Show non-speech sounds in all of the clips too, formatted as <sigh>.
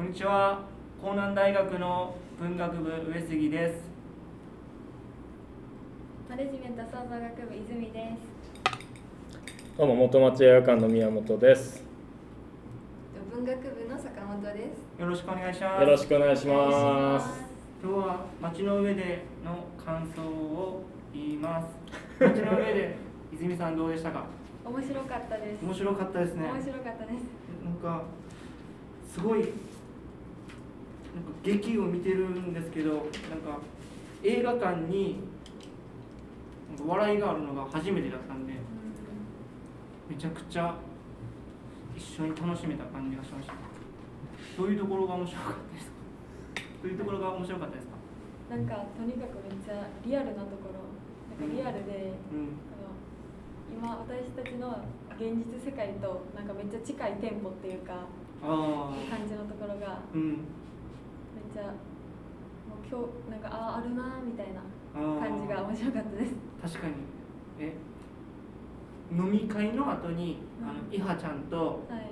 こんにちは。江南大学の文学部上杉です。マネジメント創造学部泉です。どうも元町映画館の宮本です。文学部の坂本です。よろしくお願いします。よろしくお願いします。今日は街の上での感想を言います。<laughs> 街の上で泉さんどうでしたか？面白かったです。面白かったですね。面白かったです。なんかすごいなんか劇を見てるんですけどなんか映画館になんか笑いがあるのが初めてだったんでめちゃくちゃ一緒に楽しめた感じがしました。どういうところが面白かったですか？どういうところが面白かったですか？なんかとにかくめっちゃリアルなところなんかリアルで、うん。あの今私たちの現実世界となんかめっちゃ近いテンポっていうかあ感じのところがあうんめっちゃもう今日なんかあああるなーみたいな感じが面白かったです。確かに。え飲み会の後にあのうんいはちゃんとはい。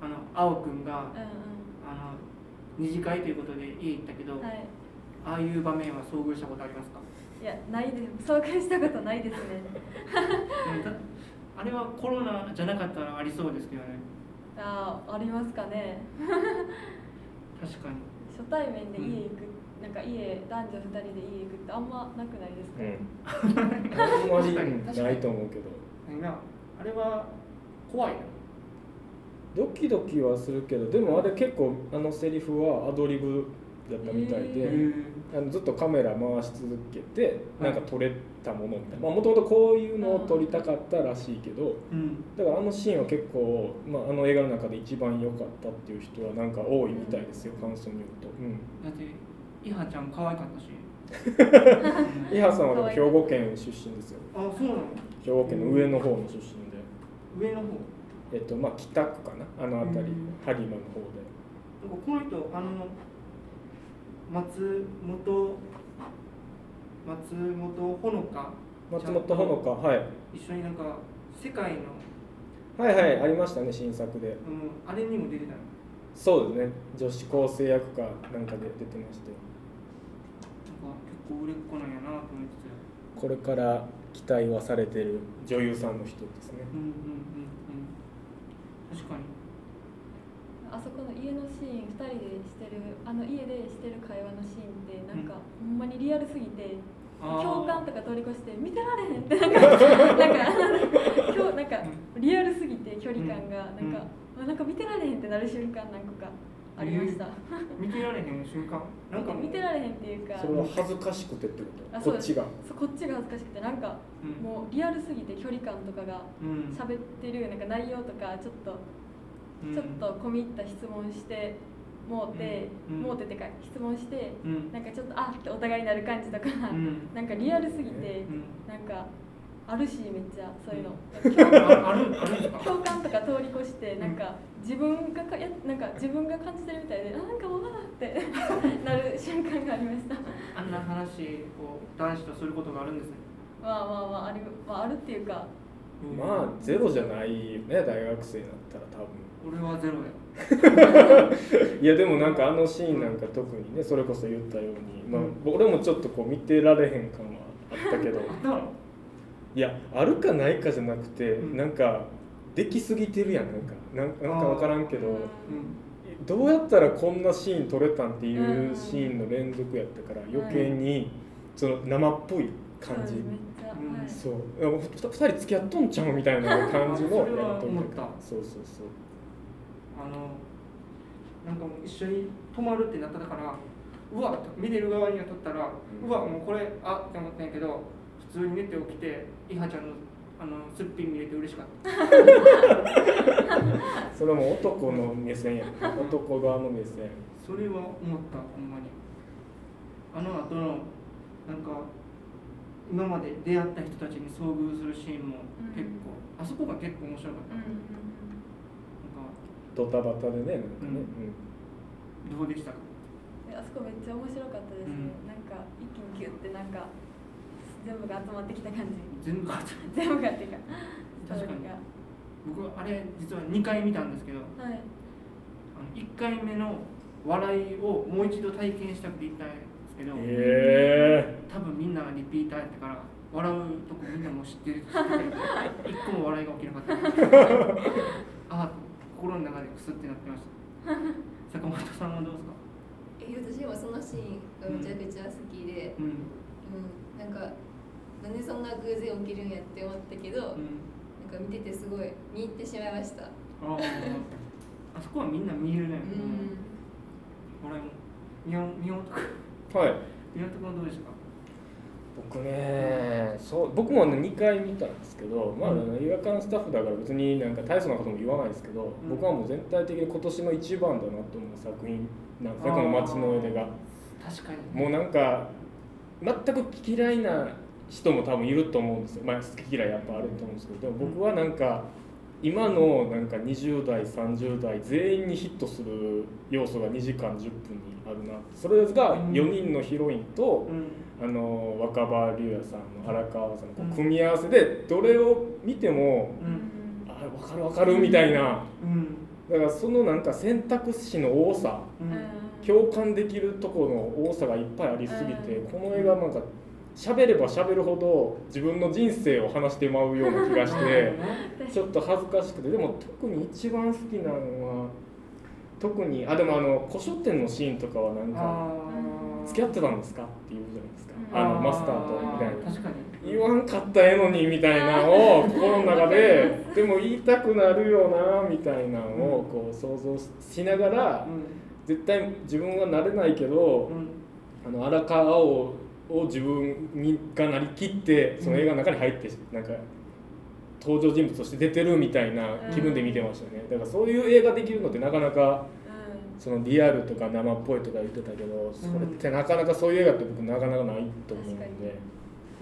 あの青くんがうんうあの二次会ということで家行ったけど、んはい。ああいう場面は遭遇したことありますか？いやないです。遭遇したことないですね。あれはコロナじゃなかったらありそうですけどね。ああありますかね。確かに初対面で家行く、なんか家男女2人で家行くってあんまなくないですか、うん。あんまりないと思うけど、あれは怖いな。ドキドキはするけど、でもあれ結構あのセリフはアドリブだったみたいで、あのずっとカメラ回し続けてはい。なんか撮れたものみたいな。まあもともとこういうのを撮りたかったらしいけど。うん。だからあのシーンは結構、まあ、あの映画の中で一番良かったっていう人はなんか多いみたいですよ、感想によると。うん。だっていはちゃん可愛かったし、う <laughs> ん伊波さんはでも兵庫県出身ですよ。あそうなの？兵庫県の上の方の出身で、上の方？えっとまあ北区かな？あの辺りうん。播磨の方で。なんかこの人あの松本松本ほのか松本ほのかはい。一緒になんか世界の、はいはいありましたね新作で。うん、あれにも出てたの？そうですね。女子高生役かなんかで出てまして。なんか結構売れっ子なんやなと思っててこれから期待はされてる女優さんの人ですね。うんうんうんうん。確かにあそこの家のシーン2人でしてるあの家でしてる会話のシーンってなんか、ほんまにリアルすぎて共感とか通り越して見てられへんってなんか <laughs> なんか今日なんかリアルすぎて距離感がなんか、あなんか見てられへんってなる瞬間何個かありました、見てられへん？瞬間？なんか見てられへんっていうか。それは恥ずかしくてってこあそうこっちが。そうこっちが恥ずかしくてなんかうん。もうリアルすぎて距離感とかがうん。喋ってるなんか内容とかちょっとうんちょっと込み入った質問してもうて、うん。もうてってか質問してうん。なんかちょっとあってお互いになる感じとか、うん。なんかリアルすぎて、うん。なんかあるしめっちゃそういうの、ああるあるんですか？共感とか通り越してなんか自分がかやなんか自分が感じてるみたいであなんかわーって <laughs> なる瞬間がありました。あんな話を男子とすることがあるんですね。まあまあまあある,、まあ、あるっていうか。まあゼロじゃないよね大学生だったら多分俺はゼロや。<laughs> いやでもなんかあのシーンなんか特にねそれこそ言ったように、まあうん、俺もちょっとこう見てられへん感はあったけど。あ。ったのいやあるかないかじゃなくて、うん。なんかできすぎてるやんなんか。なんなんか分からんけどどうやったらこんなシーン撮れたんっていううん。シーンの連続やったから余計にその生っぽい感じ、そうはい。そう。いやもうふた二人付き合っとんちゃうみたいな感じのやりとったそうそうそうあのなんかもう一緒に泊まるってなったからうわ見てる側にはとったら、うわもうこれあって思ったんやけど普通に寝て起きていはちゃんのあのすっぴん見れて嬉しかった。<laughs> それはもう男の目線や。男側の目線。それは思ったほんまに。あの後のなんか今まで出会った人たちに遭遇するシーンも結構、あそこが結構面白かった、うんドタバタでねなんかね、どうでしたか？えあそこめっちゃ面白かったです。ね、うん。なんか一気にギュってなんか全部が集まってきた感じ。全部が。<laughs> 全部がっていうか確かに。僕あれ実は2回見たんですけどはい。あの1回目の笑いをもう一度体験したくて行ったんですけど、へ多分みんながリピーターやったから笑うとこみんなも知ってる知ってて <laughs> 一個も笑いが起きなかった。<laughs> あ心の中でクスってなってました。<laughs> 坂本さんはどうですか？え私もそのシーンがめちゃくちゃ好きで、うん。うん、なんかなんでそんな偶然起きるんやって思ったけど、うん。なんか見ててすごい見入ってしまいました。あーあそこはみんな見えるね、うん、笑いも宮本君はい。宮本君はどうでしたか？僕ねそう僕もね2回見たんですけど、まあ、映画館スタッフだから別になんか大層なことも言わないですけど、ん。僕はもう全体的に今年の一番だなと思う作品なんですねこの「街の上で」が。確かにもうなんか全く嫌いな人も多分いると思うんですよ、まあ、好き嫌いやっぱあると思うんですけどでも僕はなんか今のなんか20代30代全員にヒットする要素が2時間10分にあるなそれが4人のヒロインとうん。あの若葉龍也さんの荒川さんの組み合わせでどれを見てもうん。あ分かる分かるみたいな。うん。だからそのなんか選択肢の多さうん。共感できるところの多さがいっぱいありすぎて、うん。この映画なんか喋れば喋るほど自分の人生を話してまうような気がして <laughs> ちょっと恥ずかしくてでも特に一番好きなのは特にあでもあの古書店のシーンとかはなんかあ「ー。付き合ってたんですか?」って言うじゃないですか、うん。あのマスターとみたいな。言わんかったらええのにみたいなのを <laughs> 心の中ででも言いたくなるよなみたいなのをこう想像しながらうん。絶対自分はなれないけどうん。あの荒川青を自分にがなりきってその映画の中に入ってなんか登場人物として出てるみたいな気分で見てましたね。だからそういう映画できるのってなかなかそのリアルとか生っぽいとか言ってたけどそれってなかなかそういう映画って僕なかなかないと思うんで。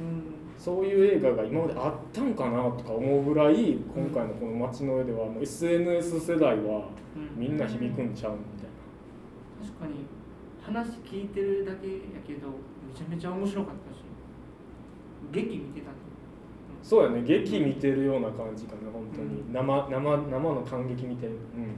うん。そういう映画が今まであったんかなとか思うぐらい今回のこの「街の上」ではもう SNS 世代はうん。みんな響くんちゃうみたい確かに。話聞いてるだけやけどめちゃめちゃ面白かったし劇見てたそうやね劇見てるような感じかな本当に。生生生の感激見てるうん。うん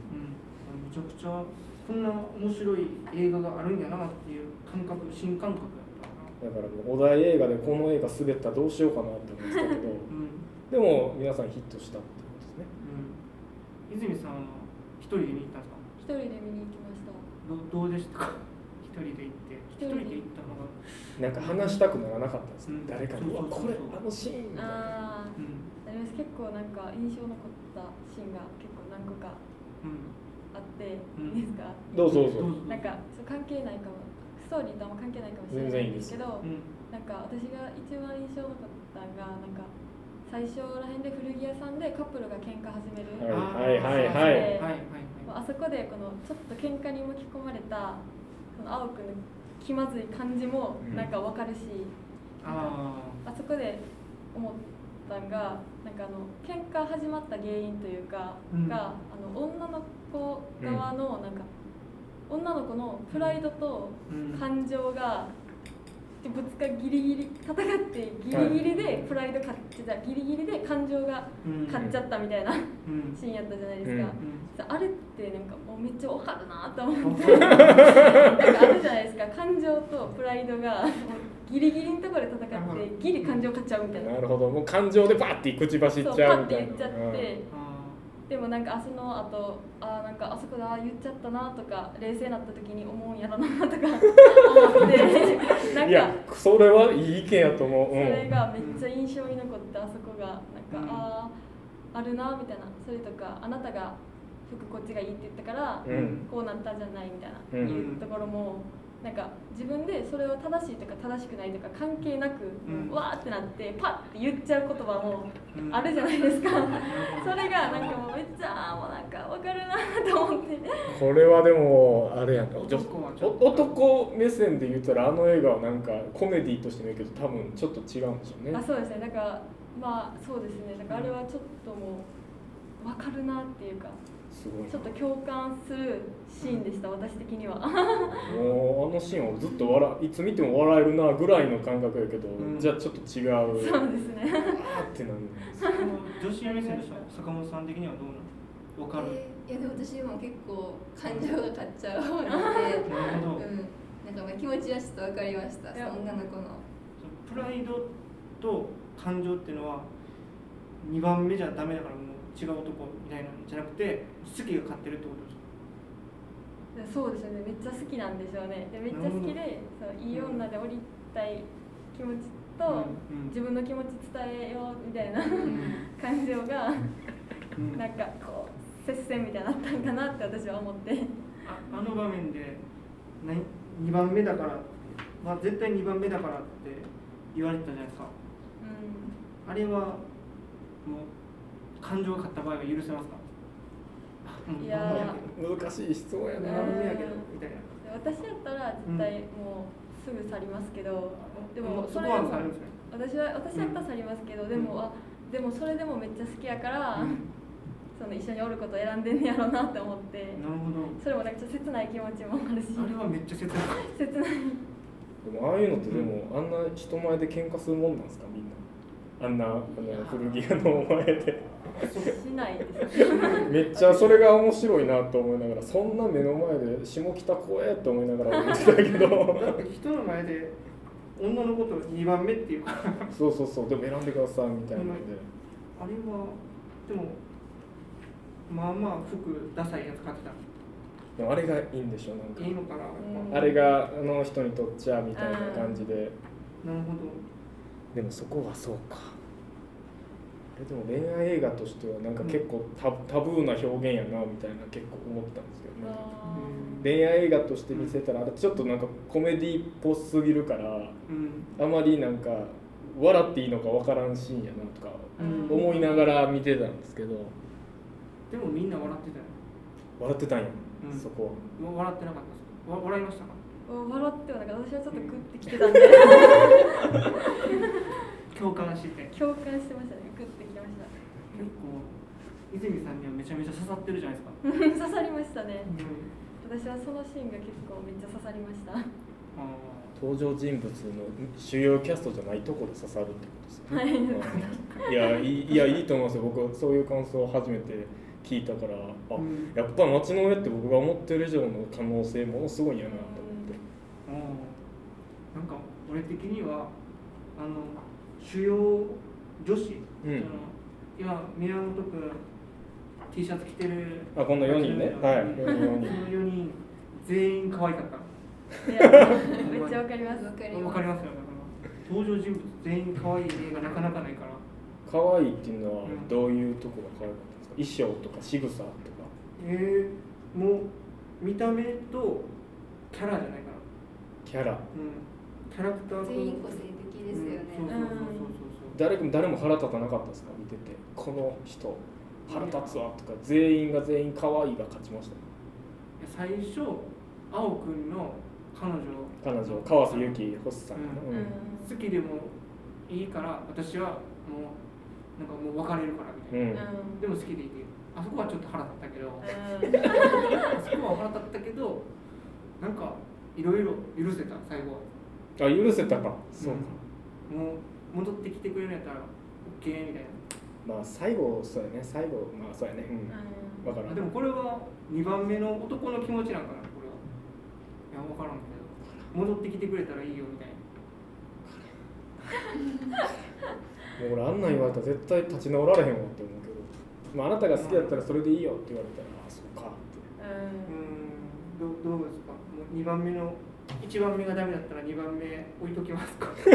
めちゃくちゃこんな面白い映画があるんやなっていう感覚新感覚やったな。だからもうお題映画でこの映画滑ったらどうしようかなって思ってたけどうん。でも皆さんヒットしたっていうことですね。うん。泉さんは一人で見に行ったんですか？一人で見に行きました。どどうでしたか？一人で行って。一人で行ったのがなんか話したくならなかったんです、うん。誰かに「うわこれあのシーン」みたいな。あうんああります結構なんか印象残ったシーンが結構何個かうん。あって、うん。いいですか？どうぞ。どうぞ。なんかそう関係ないかも。ストーリーとあんま関係ないかもしれないんですけどうんなんか私が一番印象残ったのがなんか最初らへんで古着屋さん。でカップルが喧嘩始める、はい。はい。はい。はい。はい。はい。はい。あそこでこのちょっと喧嘩に巻き込まれたその青くんの気まずい感じもうん。なんかわかるし、ああそこで思ったんがなんかあの喧嘩始まった原因というか、うん。があの女の子側のなんか、女の子のプライドと感情がぶつかギリギリ戦ってギリギリでプライド勝ってたギリギリで感情がうん。勝っちゃったみたいなうん。シーンやったじゃないですか、あれってなんかもうめっちゃわかるなと思って。なんかあるじゃないですか。感情とプライドがギリギリのところで戦ってギリ感情勝っちゃうみたいな。なるほど。もう感情でバッて口走っそうちゃパッうみたいな。て言っちゃってあでもなんかあその後あなんかあそこだ言っちゃったなとか冷静になった時に思うんやろなとか <laughs> 思ってなんいやかそれはいい意見やと思う、それがめっちゃ印象に残ってあそこが。なんか、うん。あああるなみたいな。それとかあなたが服こっちがいいって言ったから、うん、うんこうなったんじゃないみたいな、うん。いうところもなんか自分でそれを正しいとか正しくないとか関係なく、うん。わーってなってパッて言っちゃう言葉もうん。あるじゃないですか、<laughs> それがなんかもうめっちゃもうなんか分かるなと思って。これはでもあれやん女男はちょっと。お男目線で言ったらあの映画はなんかコメディとしてもいいけど多分ちょっと違うんでしょうね。あそうですね。だからまあそうですね。だからあれはちょっともう分かるなっていうかちょっと共感するシーンでした私的には。もうあのシーンはずっと笑いつ見ても笑えるなぐらいの感覚やけど、うん。じゃあちょっと違う。そうですね。ってなるんですその女子目線でした坂本さん的にはどうなの？わかる？えーいやでも私も結構感情が勝っちゃう方なのでちはちょっと分かりました女の子の。プライドと感情っていうのは2番目じゃダメだから違う男みたいなんじゃなくて好きが勝ってるってことですか？そうですよね。めっちゃ好きなんでしょうね。でめっちゃ好きでそういい女で降りたい気持ちと、うん。自分の気持ち伝えようみたいなうん。<laughs> 感情がうん。なんかこう接戦みたいになったんかなって私は思って。ああの場面で何？2番目だから、まあ、絶対2番目だからって言われてたじゃないですか。うん。あれはもう感情が勝った場合は許せますか？いやー。2番目やけど難しい質問や2な番目やけどみたいな。で私やったら絶対もうすぐ去りますけど、でもそこはそれでもあるんですね。私は私やったら去りますけど、でも、うんあでもそれでもめっちゃ好きやから、うん。その一緒におることを選んでんねやろうなって思って。なるほど。それもなんかちょっと切ない気持ちもあるし。あれはめっちゃ切ない。<laughs> 切ない。でもああいうのってでも、あんな人前で喧嘩するもんなんですかみんな。あんなあの古着屋の前でしないです。ねめっちゃそれが面白いなと思いながらそんな目の前で下北怖えって思いながら見てたけど。人の前で女のことを2番目っていうか。あそうそうそう。でも選んでくださいみたいなんで、れはでもまあまあ服ダサいやつ買ってたでもあれがいいんでしょなんか。いいのかな、あれがあの人にとっちゃみたいな感じで。なるほど。でもそこはそうか。えでも恋愛映画としてはなんか結構タタブーな表現やなみたいな結構思ったんですけどねあ恋愛映画として見せたらあれちょっとなんかコメディっぽすぎるからうん。あまりなんか笑っていいのかわからんシーンやなとかうん。思いながら見てたんですけど。でもみんな笑ってたよ。笑ってたんや、うん。そこは。わ笑ってなかったですか？わ笑いましたか？ー笑ってはなんか私はちょっとグッてきてたんで。<laughs> 共感して。共感してました結構泉さんにはめちゃめちゃ刺さってるじゃないですか、刺さりましたね。うん、私はそのシーンが結構めっちゃ刺さりました。あ登場人物の主要キャストじゃないところで刺さるってことですよね、はい。うんいやいいいやいいと思いますよ。僕はそういう感想を初めて聞いたからあ、うん。やっぱ街の上って僕が思ってる以上の可能性ものすごいんやなと思って。ーうん。なんか俺的にはあの主要女子、うん今宮本君 T シャツ着てるあこの4人ね。はいうん4人4人その4人全員可愛かった。いやめっちゃわかります。わかりますわかりますよ登場人物全員可愛い映画なかなかないから。可愛いっていうのはうん。どういうところが可愛かったんですか？衣装とか仕草とか。えー、もう見た目とキャラじゃないかな。キャラ。うん。キャラクターと全員個性的ですよね、うん。そうそうそうそうそう誰も誰も腹立たなかったですか？見てて。この人腹立つわとか全員が全員可愛いが勝ちました。いや最初青くんの彼女。彼女川瀬由紀星さんうん。うん。好きでもいいから私はもうなんかもう別れるからみたいな、うん。うんでも好きでいて。あそこはちょっと腹立ったけど、うん。<laughs> あそこは腹立ったけどなんかいろいろ許せた最後は。あ許せたか。そうか、もう戻ってきてくれるんやったら OK みたいまあ最後そうやね。最後まあそうやね。うん。わからん。なでもこれは2番目の男の気持ちなんかなこれは。いや分からんけど。戻ってきてくれたらいいよみたいな。<laughs> もう俺あんなん言われたら絶対立ち直られへんわって思うけど、まあ、あなたが好きだったらそれでいいよって言われたらあそうかって。うーん。どどうですか？もう2番目の1番目がダメだったら2番目置いときますか？<laughs>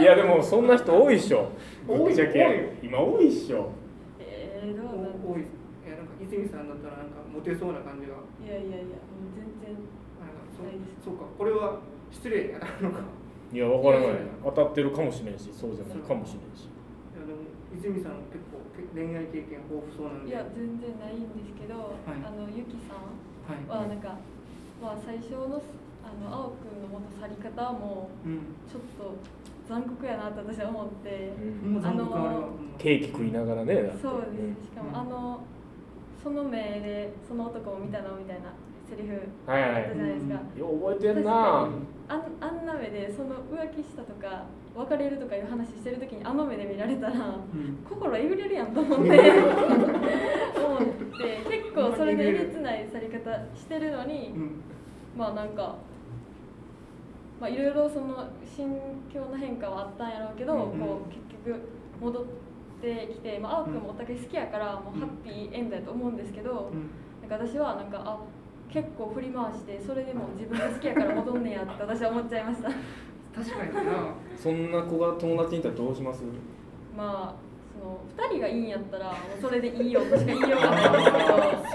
いやでもそんな人多いっしょ。多い？ぶっちゃけ今多いっしょ。えー、どうなんだ多い。いやなんか泉さんだったらなんかモテそうな感じが。いやいやいやもう全然。なんかそそうかこれは失礼やなのか。いや分からない。当たってるかもしれんしそうじゃない。か。もしれんし。いやでも泉さん結構け恋愛経験豊富そうなんで。いや全然ないんですけど、はい。あのゆきさんはい。はなんか、まあ最初のあの青くんの元去り方もうん。ちょっと残酷やなと私は思って、うん。あのケーキ食いながらね。そうです、しかうん。もあのその目でその男を見たのみたいなセリフはいはい。あったじゃないですか、よう覚えてんな。あんあんな目でその浮気したとか別れるとかいう話してる時にあの目で見られたらうん。心えぐれるやんと思って。<laughs> 思って結構それでえげつないしてるのにうん。まあなんかまあいろいろその心境の変化はあったんやろうけど、うんこう結局戻ってきて、まあ、青くんもお互い好きやからもうハッピーエンドやと思うんですけど、うん。なんか私はなんかあ結構振り回してそれでも自分が好きやから戻んねやって私は思っちゃいました。確かにな。そんな子が友達にいたらどうします？まあその2人がいいんやったらもうそれでいいよとしか言いようがないんですけ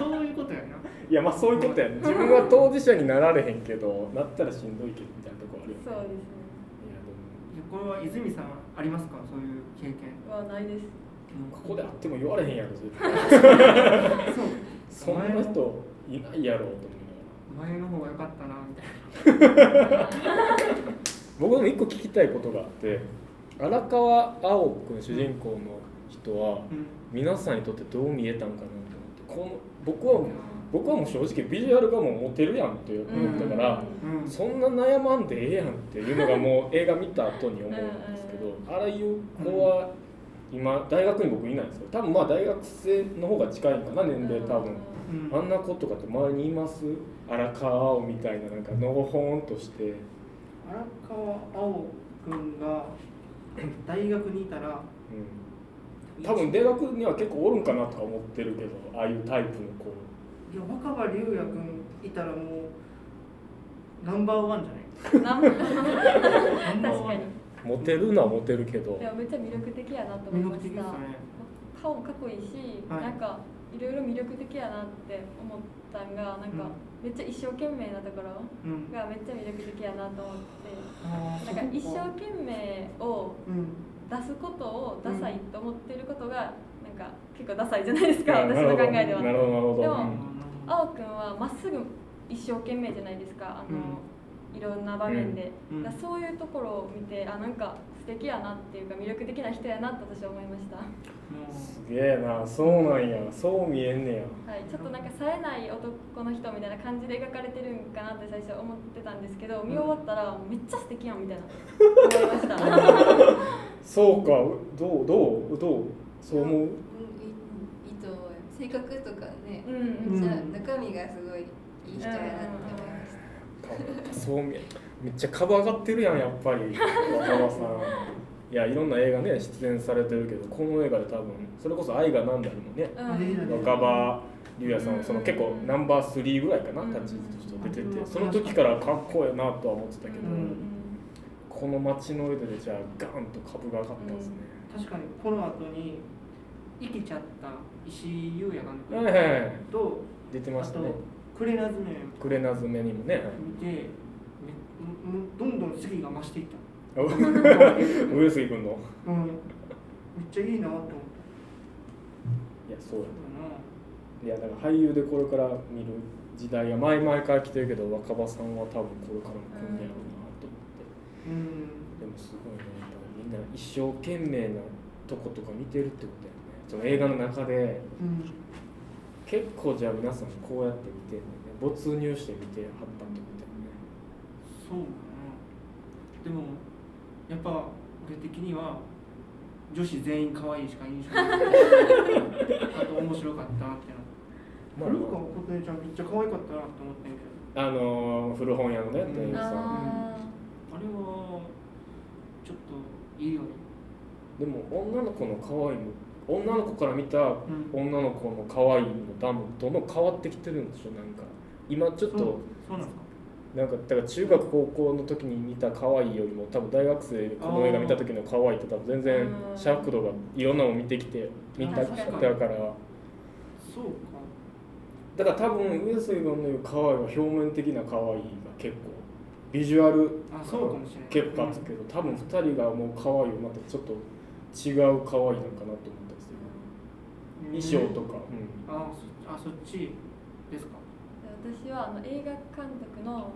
ど。そういうことやないやまあそういうことやね。自分は当事者になられへんけどなったらしんどいけどみたいなとこあるよね。そうですね。いやでも。いやこれは泉さんありますか？そういう経験。はないです。ここであっても言われへんやろ絶対。そう。そんな人いないやろうと思いながら前の方が良かったなみたいな。<laughs> 僕でも一個聞きたいことがあって荒川青くん主人公の人はうん。皆さんにとってどう見えたんかなと思って。この僕は僕はもう正直ビジュアルがもうモテるやんって思ったから、うん。そんな悩まんでええやんっていうのがもう映画見た後に思うんですけど、ああいう子は今大学に僕いないんですよ多分まあ大学生の方が近いんかな年齢多分、うん。あんな子とかって周りにいます？荒川青みたいななんかのほほんとして。荒川青くんが <clears throat> 大学にいたらうん。多分大学には結構おるんかなとか思ってるけどああいうタイプの子いや若葉龍也くんいたらもうナンバーワンじゃない？なんナンバーワン。確かに。モテるのはモテるけど。でもめっちゃ魅力的やなと思い魅ました。力的ですよね。顔もかっこいいし、はい。なんかいろいろ魅力的やなって思ったんがなんか、めっちゃ一生懸命なところうん。がめっちゃ魅力的やなと思って。あーなんか一生懸命をうん。出すことをダサいと思ってることがなんか結構ダサいじゃないですか、あ私の考えでは。なるほどなるほど。でもうん青くんはまっすぐ一生懸命じゃないですか。あの、いろんな場面で、うん。だからそういうところを見てあなんか素敵やなっていうか魅力的な人やなって私は思いました、すげえなそうなんや。そう見えんねや。い、ちょっとなんか冴えない男の人みたいな感じで描かれてるんかなって最初思ってたんですけど見終わったらめっちゃ素敵やんみたいな。<laughs> 思いました。そうか。どうどうどうそう思う？うんいいと思うよ。性格とかねうんうん。中身がすごいいい人やなって思いました。そうめっちゃ株上がってるやんやっぱり。若葉さん。いやいろんな映画ね出演されてるけどこの映画で多分それこそ「愛がなんだろう」もね。うん。若葉龍也さんはその結構うんナンバー3ぐらいかなうん。立ち位置として出てうんてその時からかっこええなとは思ってたけど、うん。この街の上でじゃあガンと株が上がったんですね、確かにこの後に生きちゃった石井優也監はいはいはい。督と出てましたね。クレナズメクレナズメにもね、見てどんどん好きが増していった。はい、<laughs> 上杉君の。うん。めっちゃいいなと思ったいやそうやかいやだから俳優でこれから見る時代が前々から来てるけど若葉さんは多分これからも来るんやろうなと思って、なうん。でもすごいねみんな一生懸命なとことか見てるってことだよねその映画の中でうん。結構じゃあ皆さんこうやって見てるのね。没入して見てはったってことだよね。そうかな。でもやっぱ俺的には女子全員可愛いしか印象ない。<laughs> あと面白かったっていうのまあ。古川琴音ちゃんめっちゃ可愛かったなと思ってんけど。あのー古本屋のねうん店員さん、ああれはちょっといいよね。でも女の子の可愛いの女の子から見たうん。女の子の可愛いのダムどんどん変わってきてるんでしょなんか。今ちょっとなんか？だから中学高校の時に見た可愛いよりも多分大学生でこの映画見た時の可愛いって多分全然うん尺度がいろんなのを見てきて見ただから。そうか。だから多分上杉君の言う可愛いは表面的な可愛いが結構ビジュアルあそうかもしれない。結構あつけど多分2人がもう可愛いはまたちょっと違う可愛いなんかなと思ったりする衣装とか、うん。あそあそっちですか？私はあの映画監督の、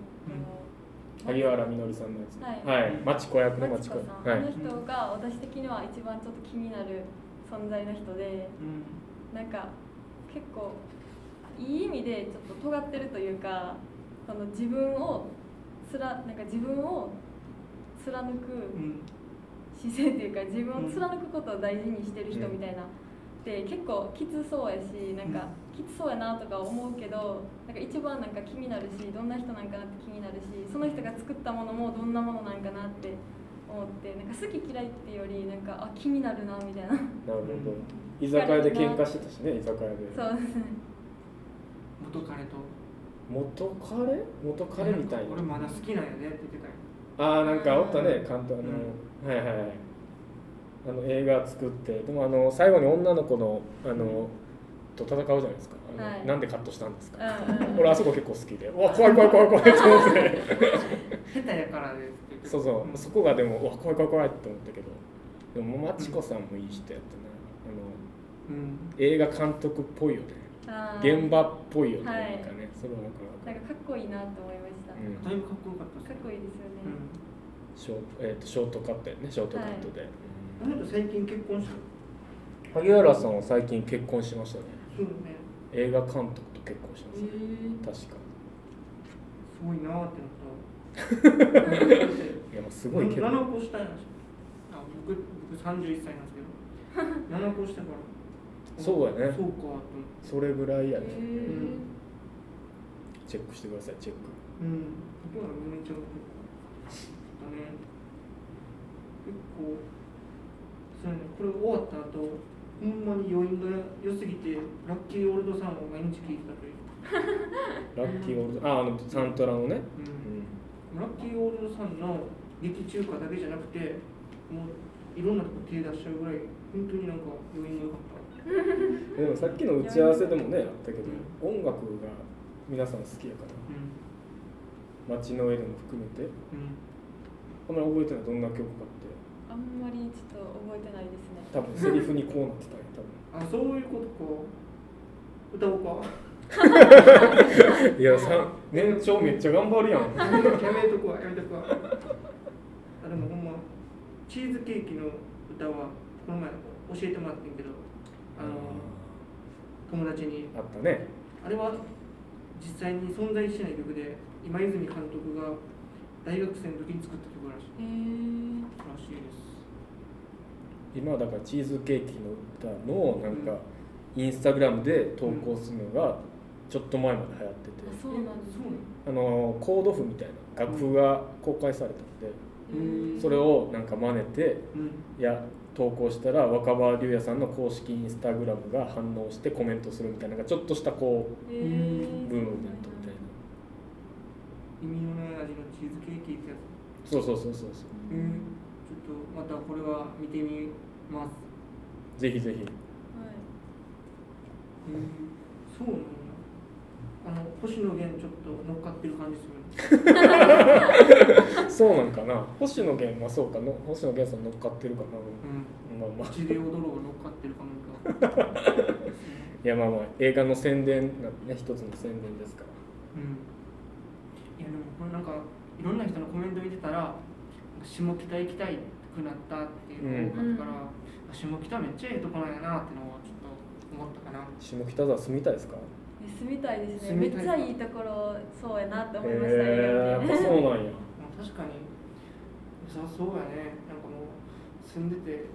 萩原みのりさんのやつ。はい。はい、マチコ役のママチさん、はい。あの人が私的には一番ちょっと気になる存在の人でうん。なんか結構いい意味でちょっと尖ってるというかその自分をつらなんか自分を貫くうん。姿勢っていうか自分を貫くことを大事にしてる人みたいな、で結構きつそうやしなんかきつそうやなとか思うけどなんか一番なんか気になるしどんな人なんかなって気になるしその人が作ったものもどんなものなんかなって思ってなんか好き嫌いっていうよりなんかあ気になるなみたいな。なるほど。<laughs> 居酒屋で喧嘩してたしね居酒屋で。そうですね。元彼と。元彼？元彼みたいな。俺まだ好きなんやねって言ってたよ。ああなんかおったね監督。あの、うはいはいはいあの映画作ってでもあの最後に女の子のあのと戦うじゃないですか。あの、はい。なんでカットしたんですか、うんうん。俺あそこ結構好きで。うわ怖い怖い怖い怖いって思って。下手やからそうそう。そこがでもうわ怖い怖い怖いって思ったけど。でもマチコさんもいい人やったな。あのうん。映画監督っぽいよね。あー。現場っぽいよね、はいなんかね。それはなんかなんかかっこいいなと思いました、うんだいぶかっこよかったかっこいいですよね、ショー,、えー、とショートカットやね。ショートカットで、あの人最近結婚した萩原さんは最近結婚しましたね。そうね。映画監督と結婚しまえしたね、確か。すごいなーってなった。<laughs> いやまあすごいけど。7個下やなあ僕僕31歳なんですけど。<laughs> 7個下から。そうやね。そうかそれぐらいやね、チェックしてくださいチェック。うん。僕はめっちゃだね。結構そうやね。これ終わった後ほんまに余韻が良すぎてラッキーオールドサンを毎日聴いてたという、ラッキーオールドああのサントラのね、うん、ラッキーオールドサンの劇中歌だけじゃなくてもういろんなとこ手出しちゃうぐらい本当になんか余韻が良かった。<laughs> でもさっきの打ち合わせでもねあったけど、音楽が皆さん好きやからうん。街の絵でも含めて。うん。あんまり覚えてないどんな曲かってあんまりちょっと覚えてないですね。多分セリフにこうなってたよ多分。あそういうことか。歌おうか。<laughs> いやさ年長めっちゃ頑張るやん。やめとくわやめとくわ。あでもほんまチーズケーキの歌はこの前教えてもらってんけどあの友達に。あったね。あれは実際に存在しない曲で今泉監督が大学生の時に作った曲らしい。らしいです今はだからチーズケーキの歌のなんかインスタグラムで投稿するのがちょっと前まで流行ってて、あそうなんですねそうなの？あのコード譜みたいな楽譜が公開されたので、うん。それをなんか真似てうん。いや投稿したら若葉龍也さんの公式インスタグラムが反応してコメントするみたいななんかちょっとしたこうブームになった意味のない味のチーズケーキってやつ。そうそうそうそうそう。うんちょっとまたこれは見てみます。ぜひぜひ。はい。うんそうなんやあの星野源ちょっと乗っかってる感じする <laughs> そうなんかな。星野源はそうかの星野源さん乗っかってるかな、うん。まあまあ。口で踊ろうが乗っかってるかなんか。<laughs> いやまあまあ映画の宣伝なんでね一つの宣伝ですから。うん。いやでもこれなんかいろんな人のコメント見てたら下北行きたいくなったっていうのが多かったから、下北めっちゃいいとこなんやなってのをちょっと思ったかな。下北沢住みたいですか？え住みたいですね。めっちゃいいところそうやなって思いました、へえやっぱそうなんや。まあ確かに良さそうやね。なんかもう住んでて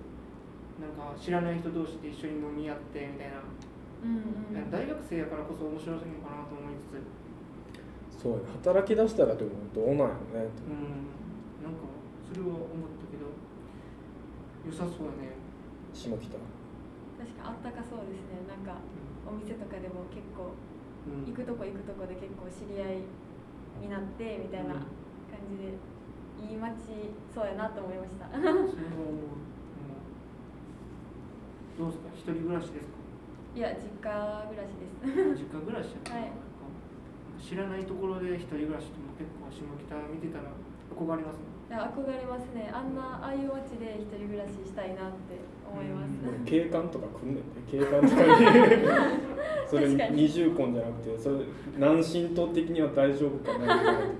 なんか知らない人同士で一緒に飲み合ってみたいな、うんうん。大学生やからこそ面白いのかなと思いつつそうやね。働き出したらでもどうなんやろね。うん。なんかそれは思ったけど良さそうやね。下北。確かあったかそうですね。なんかお店とかでも結構うん行くとこ行くとこで結構知り合いになってみたいな感じでいい街そうやなと思いました。それは思う、うん、どうですか？一人暮らしですか？いや実家暮らしです。実家暮らしはい知らないところで一人暮らしっても結構下北見てたら憧れますね。いや憧れますね。あんなああいう街で一人暮らししたいなって思います、うん。警官とか来んねんね。警官とかに <laughs> それ二重婚じゃなくてそれ南神道的には大丈夫かな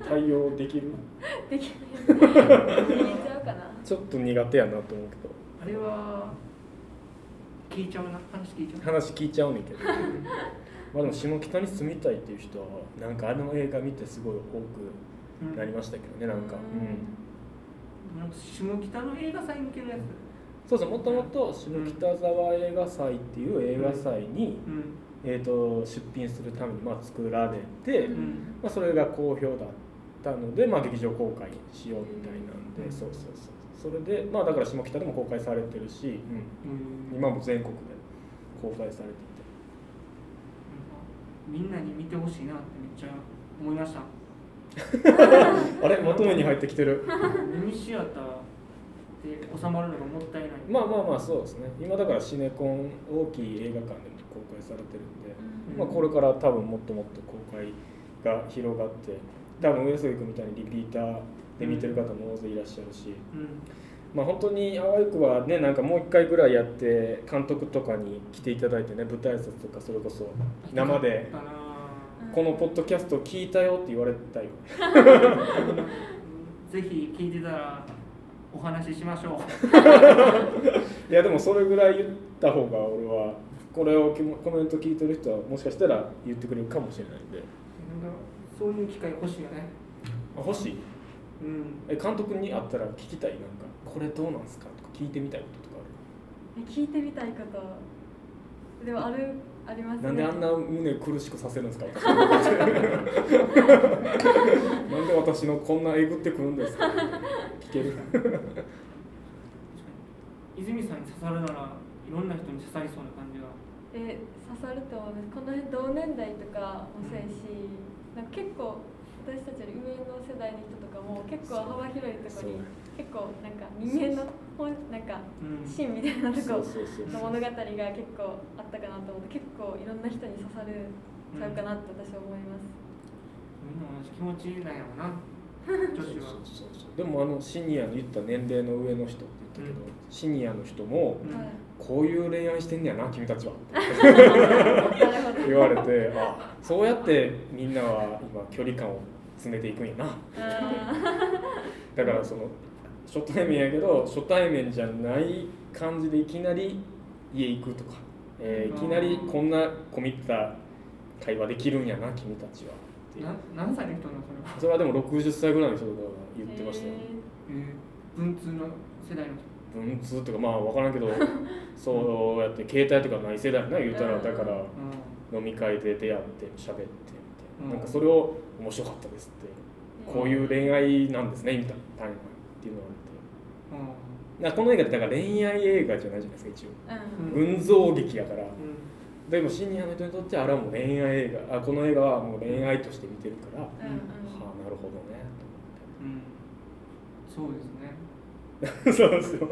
対応できる？<laughs> できない。<laughs> 言えちゃうかな。ちょっと苦手やなと思うけど。あれは聞いちゃうな。話聞いちゃう。話聞いちゃうねんけどまあでも下北に住みたいっていう人はなんかあの映画見てすごい多うんくなりましたけどねなんか、うん。うん、なんか下北の映画祭向けのやつ。そうそうもともと下北沢映画祭っていう映画祭に、うん。えー、と出品するためにまあ作られて、うん。まあ、それが好評だったので、まあ、劇場公開しようみたいなんで、うん。そうそうそう。それでまあだから下北でも公開されてるし、うん、今も全国で公開されていてみんなに見てほしいなってめっちゃ思いました。<laughs> あれ？まとめに入ってきてる。ミニシアターで収まるのがもったいない。まあまあまあそうですね。今だからシネコン大きい映画館でも公開されてるんで、うん。まあ、これから多分もっともっと公開が広がって多分上杉君みたいにリピーターで見てる方も大勢いらっしゃるし、うんまあ本当にあわよくはねなんかもう一回ぐらいやって監督とかに来ていただいてね舞台挨拶とかそれこそ生でこのポッドキャスト聞いたよって言われたよ。ぜひ聞いてたらお話ししましょう。いやでもそれぐらい言った方が俺はこれをコメント聞いてる人はもしかしたら言ってくれるかもしれないんで。なんかそういう機会欲しいよね。あ欲しい？うん。え監督に会ったら聞きたい？なんかこれどうなんすか？とか聞いてみたいこととかあえ聞いてみたいこと。でもあるありますね。るなんであんな胸苦しくさせるんですか？私 <laughs> なんで私のこんなえぐってくるんですか？聞ける。<laughs> 泉さんに刺さるならいろんな人に刺さりそうな感じが。え刺さると思いますこの辺同年代とかもそうやし、なんか結構私たちより上の世代の人とかも結構幅広いところに結構なんか人間の本なんかうん。芯みたいなとこの物語が結構あったかなと思って結構いろんな人に刺さるちゃうかなって私は思います、みんな同じ気持ちなんやろな。女子は。そうそうそうでもあのシニアの言った年齢の上の人って言ったけど、シニアの人もこういう恋愛してんねやな君たちは。<laughs> 言われてあそうやってみんなは今距離感を詰めていくんやな。あだからその初対面やけど初対面じゃない感じでいきなり家行くとか、えーいきなりこんな込み入った会話できるんやな君たちは。っていう。な何歳の人なのそれは？それはでも60歳ぐらいの人とかが言ってましたよ、えー文通の世代の人？文通とかまあ分からんけど <laughs> そうやって携帯とかない世代やな言うたら。うん。だからう飲み会で出会って喋ってみたいな,、うん。なんかそれを面白かったですってこういう恋愛なんですねみたいなっていうのがあって。ん。うんこの映画ってだから恋愛映画じゃないじゃないですか一応。うん。群像劇やから。うん。でもシニアの人にとってはあれはもう恋愛映画。あこの映画はもう恋愛として見てるから、はあなるほどね。うん。そうですね。と思ってそうそう。そう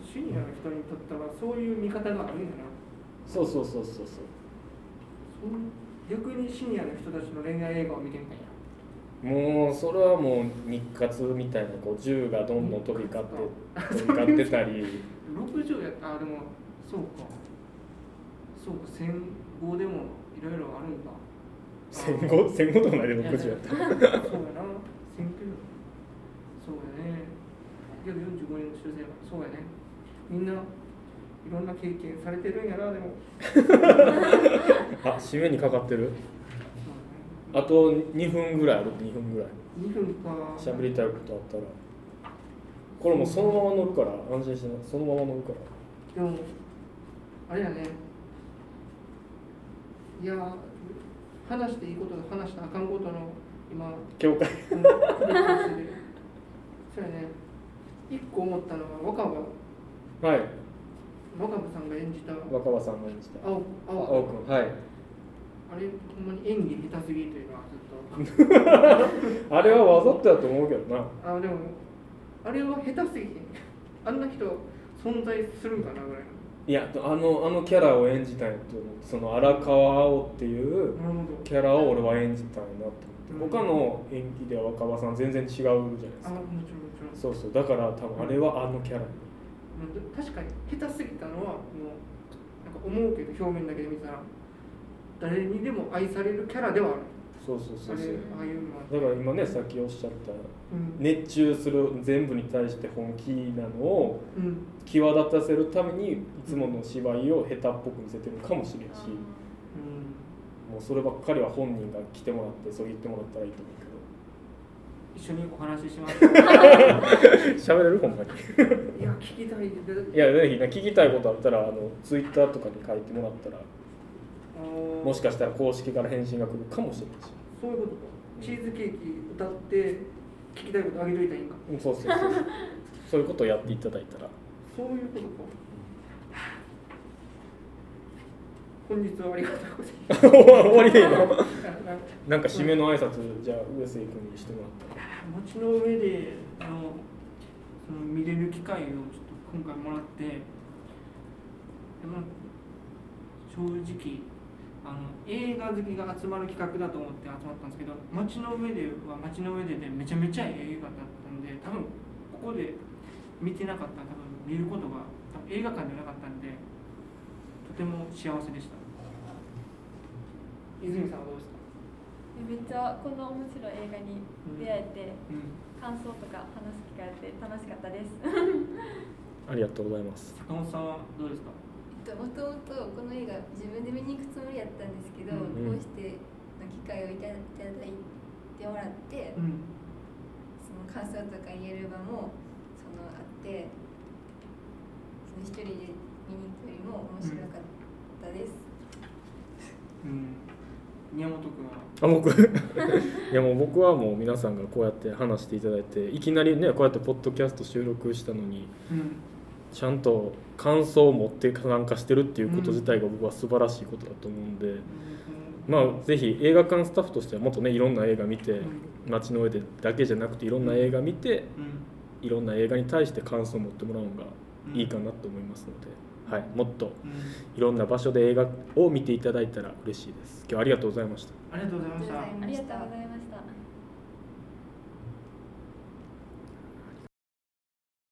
シニアの人にとってはそういう見方があるんやな。そうそうそうそうそう。そう。逆にシニアの人たちの恋愛映画を見てみたいなもうそれはもう日活みたいなこう銃がどんどん飛び交って飛び交ってたり。60やったあでもそうか。そうか戦後でもいろいろあるんだ。戦後？戦後とかないで60やった？そうやな。選挙そうやね。けど45年の修正はそうやね。みんないろんな経験されてるんやなでも。<laughs> あ締めにかかってる？あと2分ぐらいある2分ぐらい。2分か。喋りたいことあったら。これもうそのまま乗るから安心してなそのまま乗るから。でもあれやね。いや話していいことと話したらあかんことの今教会。<laughs> そうやね。一個思ったのは若葉。はい。若葉さんが演じた。若葉さんが演じた。青青。青くん。はいあれほんまに演技下手すぎというのはずっと。あれはわざとやと思うけどな。あでもあれは下手すぎてあんな人存在するんかなぐらいいやあのあのキャラを演じたいと思ってその荒川青っていうキャラを俺は演じたいなと思って、うん。他の演技では若葉さん全然違うじゃないですか。あもちろんもちろん。そうそう。だから多分あれはあのキャラ確かに下手すぎたのはもうなんか思うけど表面だけで見たら誰にでも愛されるキャラではある。そうそうそうそう。ああいうだから今ねさっきおっしゃったうん。熱中する全部に対して本気なのをうん。際立たせるためにいつもの芝居を下手っぽく見せてるかもしれんし、うん。もうそればっかりは本人が来てもらってそう言ってもらったらいいと思一緒にお話しします。うけど喋れるほんまに？いや聞きたい。でいやぜひね聞きたいことあったらあのツイッターとかに書いてもらったらもしかしたら公式から返信が来るかもしれないし。そういうことか。チーズケーキ歌って聞きたいことあげといたらいいんか。うんそうそうそう。<laughs> そういうことをやっていただいたら。そういうことか。本日はありがとうございます。終わりでいいのあなんか締めの挨拶じゃあ上杉君にしてもらったら。街の上であのその見れる機会をちょっと今回もらってでも正直あの映画好きが集まる企画だと思って集まったんですけど街の上では街の上ででめちゃめちゃ映画だったんで多分ここで見てなかったら多分見ることが多分映画館ではなかったんでとても幸せでした。泉さんはどうですか、めっちゃこんな面白い映画に出会えて、うん、感想とか話す機会あって楽しかったです。<laughs> ありがとうございます。坂本さんはどうですか？ともともとこの映画自分で見に行くつもりやったんですけど、うんこうしての機会をいたいただいてもらって、うん。その感想とか言える場もそのあってその一人で見に行くよりも面白かったです、うん。宮本君は？あ僕。<laughs> いやもう僕はもう皆さんがこうやって話していただいていきなりねこうやってポッドキャスト収録したのにうんちゃんと感想を持って参加してるっていうこと自体が僕は素晴らしいことだと思うんで、まあぜひ映画館スタッフとしてはもっとねいろんな映画見て街の上でだけじゃなくていろんな映画見てうん。いろんな映画に対して感想を持ってもらうのがいいかなと思いますので、はい、もっとうん。いろんな場所で映画を見ていただいたら嬉しいです。今日はありがとうございましたありがとうございました。ありがとうございました。ありがとうございました